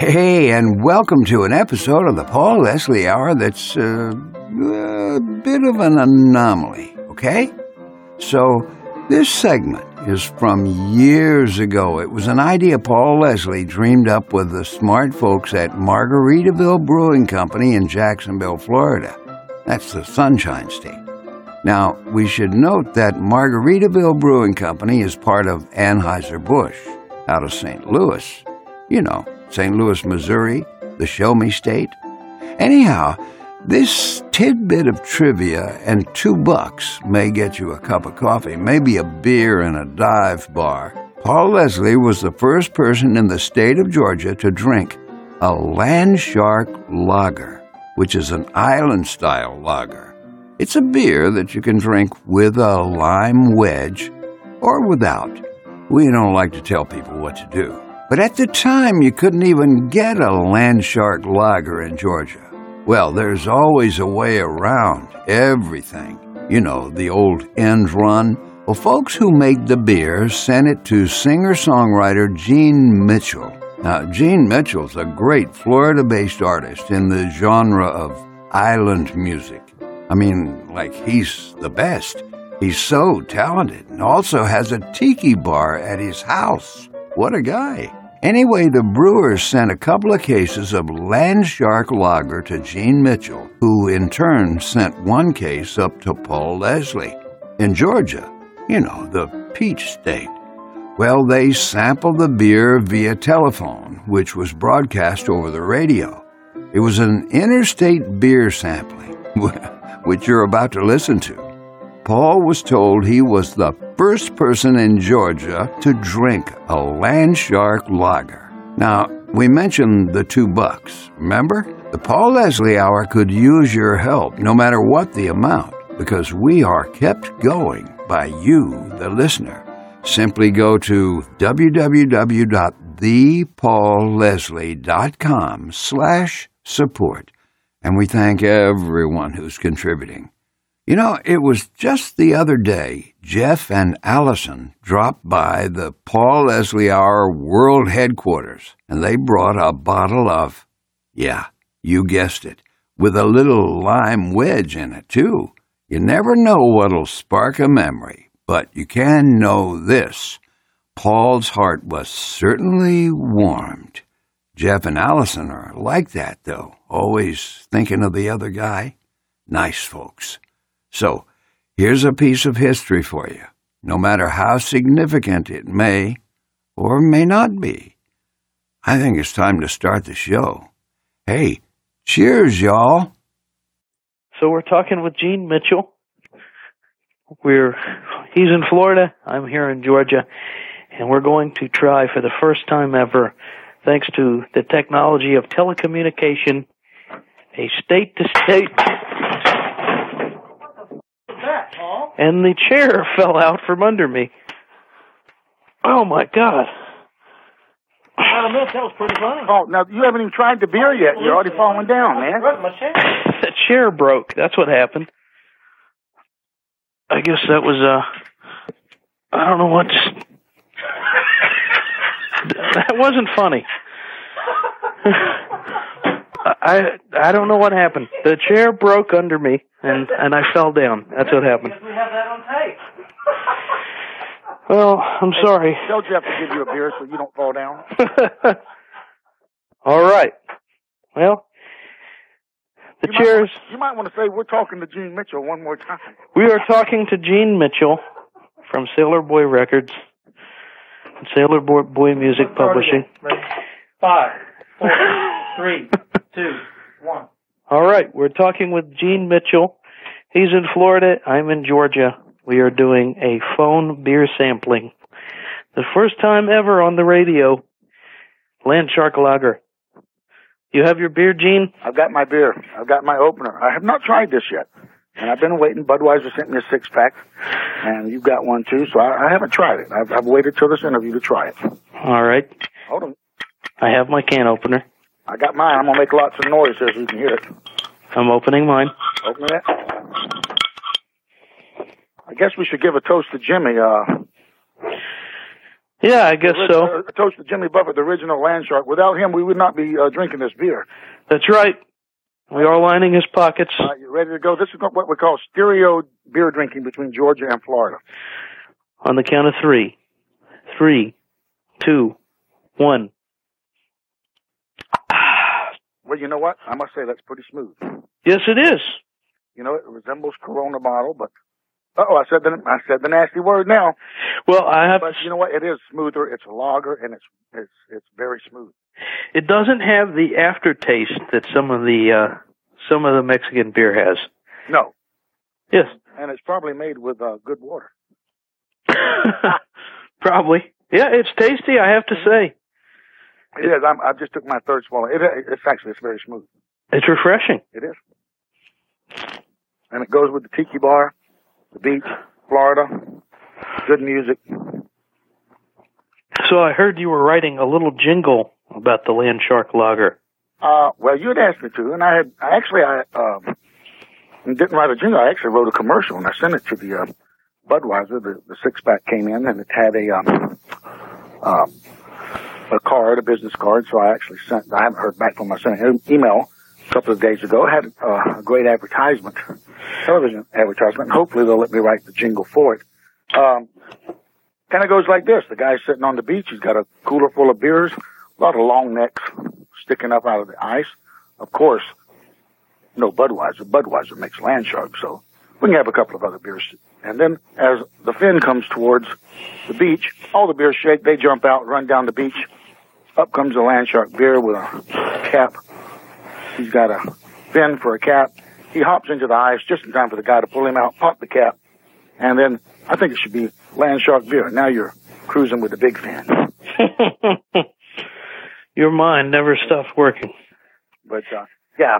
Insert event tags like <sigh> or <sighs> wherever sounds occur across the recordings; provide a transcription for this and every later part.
Hey, and welcome to an episode of the Paul Leslie Hour that's uh, a bit of an anomaly, okay? So, this segment is from years ago. It was an idea Paul Leslie dreamed up with the smart folks at Margaritaville Brewing Company in Jacksonville, Florida. That's the Sunshine State. Now, we should note that Margaritaville Brewing Company is part of Anheuser-Busch out of St. Louis. You know, St. Louis, Missouri, the show me state. Anyhow, this tidbit of trivia and two bucks may get you a cup of coffee, maybe a beer in a dive bar. Paul Leslie was the first person in the state of Georgia to drink a land shark lager, which is an island style lager. It's a beer that you can drink with a lime wedge or without. We don't like to tell people what to do. But at the time, you couldn't even get a land shark lager in Georgia. Well, there's always a way around everything. You know, the old end run. Well, folks who make the beer sent it to singer songwriter Gene Mitchell. Now, Gene Mitchell's a great Florida based artist in the genre of island music. I mean, like, he's the best. He's so talented and also has a tiki bar at his house. What a guy. Anyway, the brewers sent a couple of cases of Landshark Lager to Gene Mitchell, who in turn sent one case up to Paul Leslie in Georgia, you know, the peach state. Well, they sampled the beer via telephone, which was broadcast over the radio. It was an interstate beer sampling, <laughs> which you're about to listen to. Paul was told he was the first person in Georgia to drink a land shark lager. Now, we mentioned the two bucks, remember? The Paul Leslie Hour could use your help no matter what the amount, because we are kept going by you, the listener. Simply go to www.thepaulleslie.com slash support, and we thank everyone who's contributing. You know, it was just the other day Jeff and Allison dropped by the Paul Leslie Hour World Headquarters, and they brought a bottle of, yeah, you guessed it, with a little lime wedge in it, too. You never know what'll spark a memory, but you can know this. Paul's heart was certainly warmed. Jeff and Allison are like that, though, always thinking of the other guy. Nice folks. So, here's a piece of history for you, no matter how significant it may or may not be. I think it's time to start the show. Hey, cheers, y'all. So we're talking with Gene Mitchell. We're he's in Florida, I'm here in Georgia, and we're going to try for the first time ever, thanks to the technology of telecommunication, a state to state and the chair <laughs> fell out from under me. Oh my god. I admit that was pretty funny. Oh, now you haven't even tried the beer yet. You're already falling down, man. My chair. <laughs> the chair broke. That's what happened. I guess that was uh I don't know what just <laughs> that wasn't funny. I I don't know what happened. The chair broke under me and and I fell down. That's what happened. We have that on tape. Well, I'm sorry. Tell Jeff to give you a beer so you don't fall down. <laughs> All right. Well, the You might chairs. you might want to say we're talking to Gene Mitchell one more time. We are talking to Gene Mitchell from Sailor Boy Records and Sailor Boy, Boy Music Publishing. Ready? Five, four, <laughs> three, two, one. All right, we're talking with Gene Mitchell. He's in Florida. I'm in Georgia. We are doing a phone beer sampling. The first time ever on the radio. Land Shark Lager. You have your beer, Gene? I've got my beer. I've got my opener. I have not tried this yet. And I've been waiting. Budweiser sent me a six pack, and you've got one too. So I, I haven't tried it. I've, I've waited till this interview to try it. All right. Hold on. I have my can opener. I got mine. I'm gonna make lots of noise so you can hear it. I'm opening mine. Open it. I guess we should give a toast to Jimmy. Uh, Yeah, I guess so. uh, A toast to Jimmy Buffett, the original land shark. Without him, we would not be uh, drinking this beer. That's right. We are lining his pockets. Uh, you ready to go? This is what we call stereo beer drinking between Georgia and Florida. On the count of three. Three, two, one. Well, you know what? I must say that's pretty smooth. Yes, it is. You know, it resembles Corona bottle, but oh, I said the I said the nasty word now. Well, I have. But you know what? It is smoother. It's lager, and it's it's it's very smooth. It doesn't have the aftertaste that some of the uh, some of the Mexican beer has. No, Yes, and it's probably made with uh, good water. <laughs> probably. Yeah, it's tasty. I have to say, It is. I'm, I just took my third swallow. It, it's actually it's very smooth. it's refreshing. It is, and it goes with the tiki bar, the beach, Florida. Good music. So I heard you were writing a little jingle about the Land Shark Lager. Uh, well, you had asked me to, and I had I actually I um, didn't write a jingle. I actually wrote a commercial, and I sent it to the uh, Budweiser. The, the six pack came in, and it had a um, um, a card, a business card. So I actually sent. I haven't heard back from. I sent an email a couple of days ago. Had uh, a great advertisement, <laughs> television advertisement. And hopefully, they'll let me write the jingle for it. Um, kind of goes like this: the guy's sitting on the beach. He's got a cooler full of beers, a lot of long necks sticking up out of the ice. Of course, no Budweiser. Budweiser makes land shark, so we can have a couple of other beers. And then as the fin comes towards the beach, all the beers shake. They jump out, run down the beach. Up comes the land shark beer with a cap. He's got a fin for a cap. He hops into the ice just in time for the guy to pull him out, pop the cap, and then I think it should be land shark beer. Now you're cruising with the big fan. <laughs> Your mind never stops working. But uh, yeah,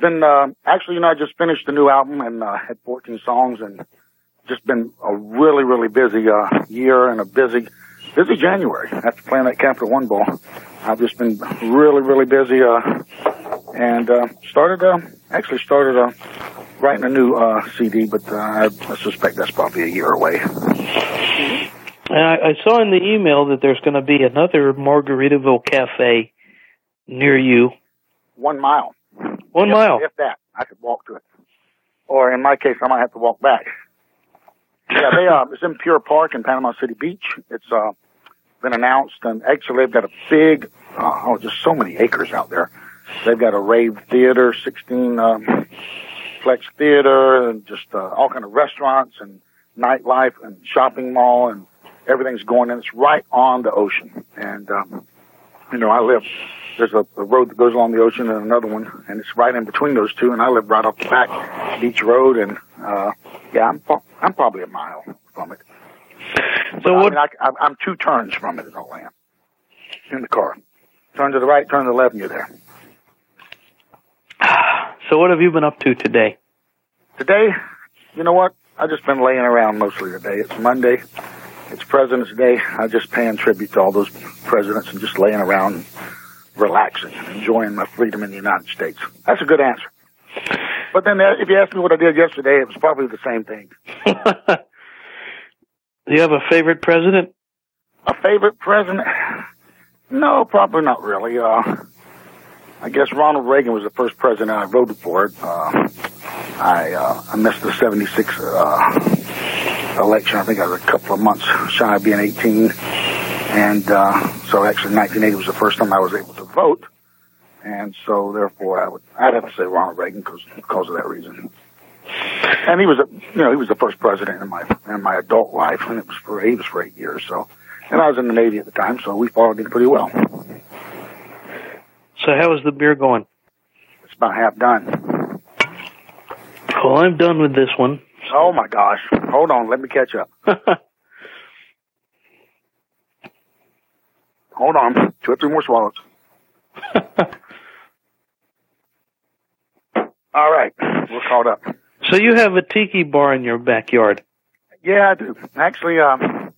then uh, actually, you know, I just finished a new album and uh, had 14 songs, and just been a really, really busy uh, year and a busy, busy January after playing that Capital One Bowl. I've just been really, really busy, uh, and uh, started uh, actually started uh, writing a new uh, CD, but uh, I, I suspect that's probably a year away. And I, I saw in the email that there's going to be another Margaritaville cafe near you. One mile. One If- mile. If that, I could walk to it. Or in my case, I might have to walk back. Yeah, they uh, it's in Pier Park in Panama City Beach. It's uh been announced, and actually they've got a big, uh, oh, just so many acres out there. They've got a rave theater, 16 um, flex theater, and just uh, all kind of restaurants and nightlife and shopping mall, and everything's going in. It's right on the ocean, and um, you know I live there's a, a road that goes along the ocean and another one, and it's right in between those two. And I live right off the back beach road, and uh, yeah, I'm I'm probably a mile from it. So I what? mean, I, I'm two turns from it is all I am in the car. Turn to the right, turn to the left, and you're there. <sighs> So what have you been up to today? Today, you know what? I've just been laying around mostly today. It's Monday. It's President's Day. I'm just paying tribute to all those presidents and just laying around, and relaxing, and enjoying my freedom in the United States. That's a good answer. But then, uh, if you ask me what I did yesterday, it was probably the same thing. <laughs> Do you have a favorite president? A favorite president? No, probably not really. Uh, I guess Ronald Reagan was the first president I voted for. Uh, I uh, I missed the '76 uh, election. I think I was a couple of months shy of being 18, and uh, so actually 1980 was the first time I was able to vote, and so therefore I would I'd have to say Ronald Reagan because because of that reason. And he was a you know he was the first president in my in my adult life, and it was for he was for eight years. So, and I was in the Navy at the time, so we followed him pretty well. So how is the beer going? It's about half done. Well, I'm done with this one. Oh my gosh! Hold on, let me catch up. <laughs> Hold on, two or three more swallows. <laughs> All right, we're caught up. So you have a tiki bar in your backyard. Yeah, I do. Actually, um,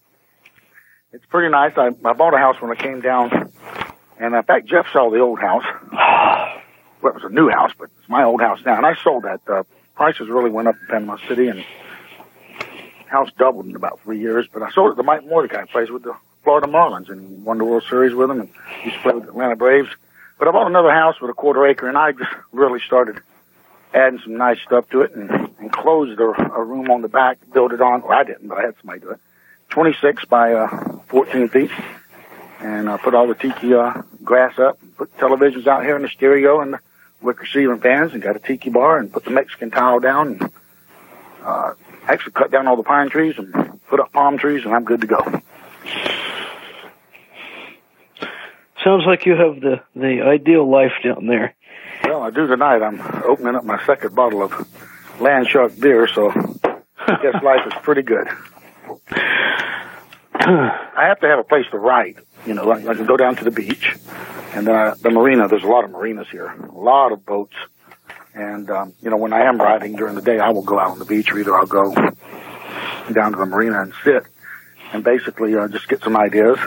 it's pretty nice. I, I bought a house when I came down, and in fact, Jeff saw the old house. <sighs> Well, it was a new house, but it's my old house now, and I sold that. Uh, prices really went up in Panama City, and house doubled in about three years. But I sold it to Mike Mordecai plays with the Florida Marlins and won the World Series with them and used to play with the Atlanta Braves. But I bought another house with a quarter acre and I just really started adding some nice stuff to it and, and closed a, a room on the back, built it on, well I didn't, but I had somebody do it. 26 by, uh, 14 feet. And I put all the tiki, uh, grass up, put televisions out here and the stereo and the wicker ceiling fans and got a tiki bar and put the Mexican tile down and, uh, actually cut down all the pine trees and put up palm trees and I'm good to go. Sounds like you have the the ideal life down there. Well, I do tonight. I'm opening up my second bottle of Land Shark beer, so I guess <laughs> life is pretty good. I have to have a place to write. You know, I, I can go down to the beach, and then I, the marina. There's a lot of marinas here, a lot of boats, and um, you know, when I am riding during the day, I will go out on the beach, or either I'll go down to the marina and sit, and basically uh, just get some ideas.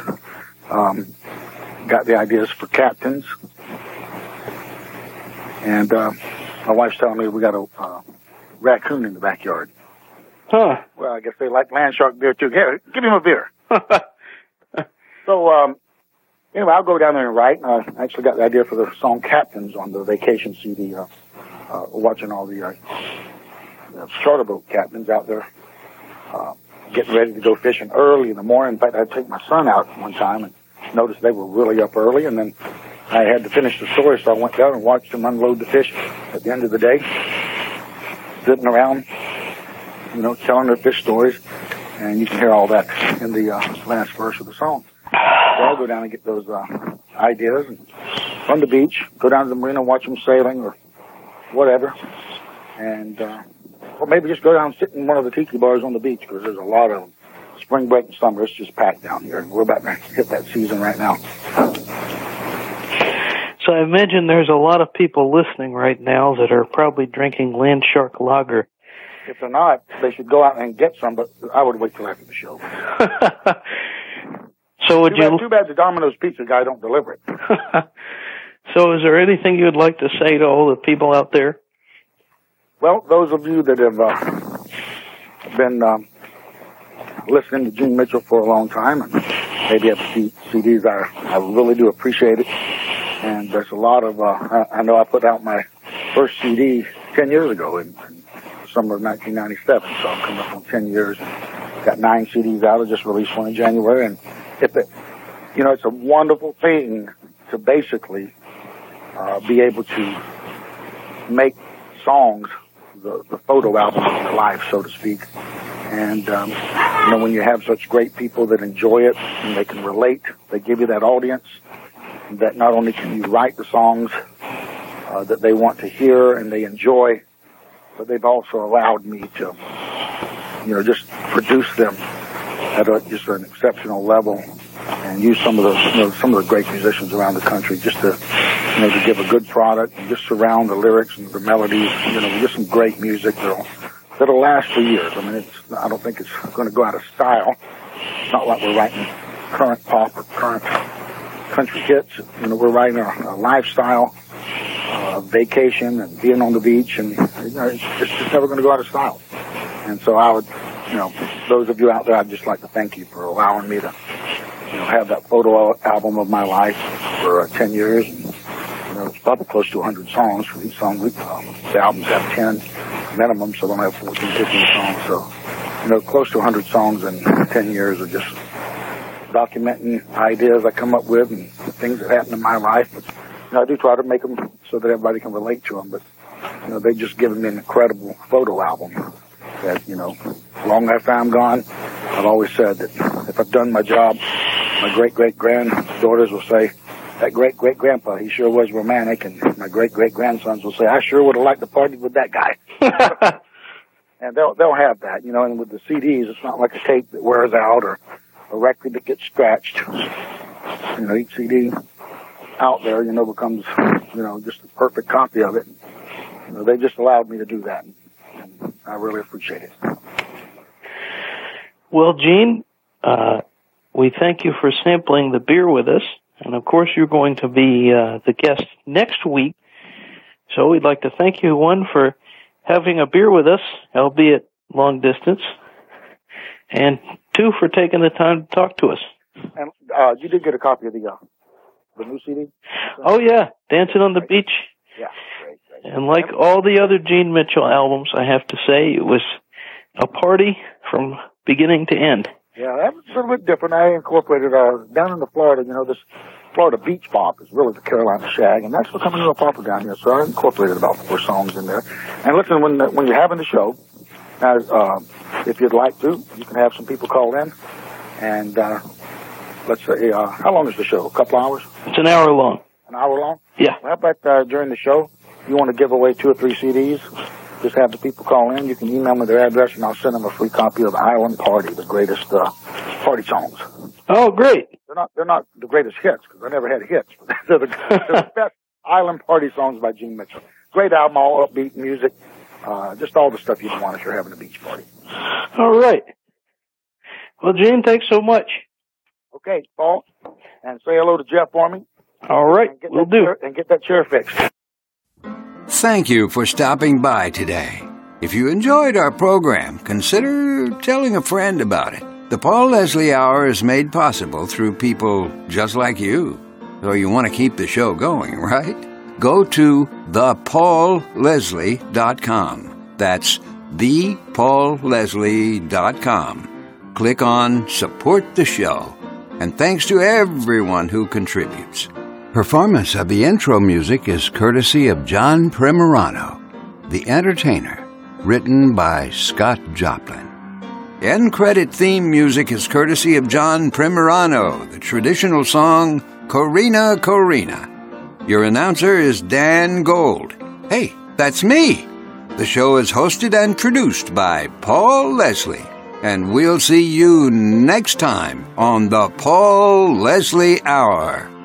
Um, got the ideas for captains, and uh, my wife's telling me we got a uh, raccoon in the backyard. Huh. Well, I guess they like land shark beer too. Here, give him a beer. <laughs> So, um, anyway, I'll go down there and write. I actually got the idea for the song Captains on the vacation CD, uh, uh, watching all the, uh, the charter boat captains out there, uh, getting ready to go fishing early in the morning. In fact, I'd take my son out one time and noticed they were really up early and then I had to finish the story, so I went down and watched them unload the fish at the end of the day, sitting around, you know, telling their fish stories, and you can hear all that in the uh, last verse of the song. So I'll go down and get those uh, ideas and on the beach, go down to the marina, watch them sailing or whatever, and uh, or maybe just go down and sit in one of the tiki bars on the beach because there's a lot of. Spring break and summer, it's just packed down here, we're about to hit that season right now. So I imagine there's a lot of people listening right now that are probably drinking Land Shark Lager. If they're not, they should go out and get some, but I would wait till after the show. <laughs> so would Too bad, too bad the Domino's pizza guy don't deliver it. <laughs> so is there anything you'd like to say to all the people out there? Well, those of you that have uh, been um, listening to Gene Mitchell for a long time and maybe have CDs, I, I really do appreciate it. And there's a lot of, uh, I, know I put out my first CD 10 years ago in, in summer of 1997, so I'm coming up on 10 years. Got nine CDs out. I just released one in January, and if it, you know, it's a wonderful thing to basically uh, be able to make songs the, the photo album of your life, so to speak. And, um, you know, when you have such great people that enjoy it and they can relate, they give you that audience that not only can you write the songs uh, that they want to hear and they enjoy, but they've also allowed me to, you know, just produce them at a, just an exceptional level and use some of the, you know, some of the great musicians around the country just to, you know, to give a good product and just surround the lyrics and the melodies, you know, just some great music that'll, that'll last for years. I mean, it's, I don't think it's going to go out of style. It's not like we're writing current pop or current country hits. You know, we're writing a, a lifestyle, uh, vacation and being on the beach and, you know, it's, it's just never going to go out of style. And so I would, you know, those of you out there, I'd just like to thank you for allowing me to, you know, have that photo album of my life for uh, 10 years. And, you know, it's probably close to 100 songs for each song. We, um, the albums have 10 minimum, so we'll have 14, 15 songs. So, you know, close to 100 songs in 10 years of just documenting ideas I come up with and things that happen in my life. But, you know, I do try to make them so that everybody can relate to them. But, you know, they've just given me an incredible photo album that, you know, long after I'm gone, I've always said that if I've done my job, my great great granddaughters will say, that great great grandpa, he sure was romantic, and my great great grandsons will say, I sure would have liked to party with that guy. <laughs> and they'll they'll have that, you know. And with the CDs, it's not like a tape that wears out or a record that gets scratched. You know, each CD out there, you know, becomes you know just a perfect copy of it. You know, they just allowed me to do that, and I really appreciate it. Well, Gene, uh, we thank you for sampling the beer with us. And of course, you're going to be uh, the guest next week. So we'd like to thank you, one, for having a beer with us, albeit long distance, and two, for taking the time to talk to us. And uh, you did get a copy of the uh, the new CD. Oh yeah, Dancing on the Beach. Yeah. And like all the other Gene Mitchell albums, I have to say it was a party from beginning to end. Yeah, that was a little bit different. I incorporated uh, down in the Florida. You know, this Florida beach bop is really the Carolina shag, and that's becoming real popular down here. So I incorporated about four songs in there. And listen, when when you're having the show, uh, uh, if you'd like to, you can have some people call in, and uh, let's say, uh, how long is the show? A couple hours? It's an hour long. An hour long? Yeah. Well, how about uh, during the show, you want to give away two or three CDs? Just have the people call in. You can email me their address, and I'll send them a free copy of Island Party, the greatest uh, party songs. Oh, great. They're not they're not the greatest hits because I never had hits. But <laughs> they're, the, they're the <laughs> best Island Party songs by Gene Mitchell. Great album, all upbeat music, uh, just all the stuff you'd want if you're having a beach party. All right. Well, Gene, thanks so much. Okay, Paul, and say hello to Jeff for me. All right, And get we'll do. chair, and get that chair fixed. Thank you for stopping by today. If you enjoyed our program, consider telling a friend about it. The Paul Leslie Hour is made possible through people just like you. So you want to keep the show going, <laughs> right? Go to thepaulleslie.com. That's thepaulleslie.com. Click on Support the Show. And thanks to everyone who contributes. Performance of the intro music is courtesy of John Primorano, The Entertainer, written by Scott Joplin. End credit theme music is courtesy of John Primorano, the traditional song Corina Corina. Your announcer is Dan Gold. Hey, that's me. The show is hosted and produced by Paul Leslie. And we'll see you next time on the Paul Leslie Hour.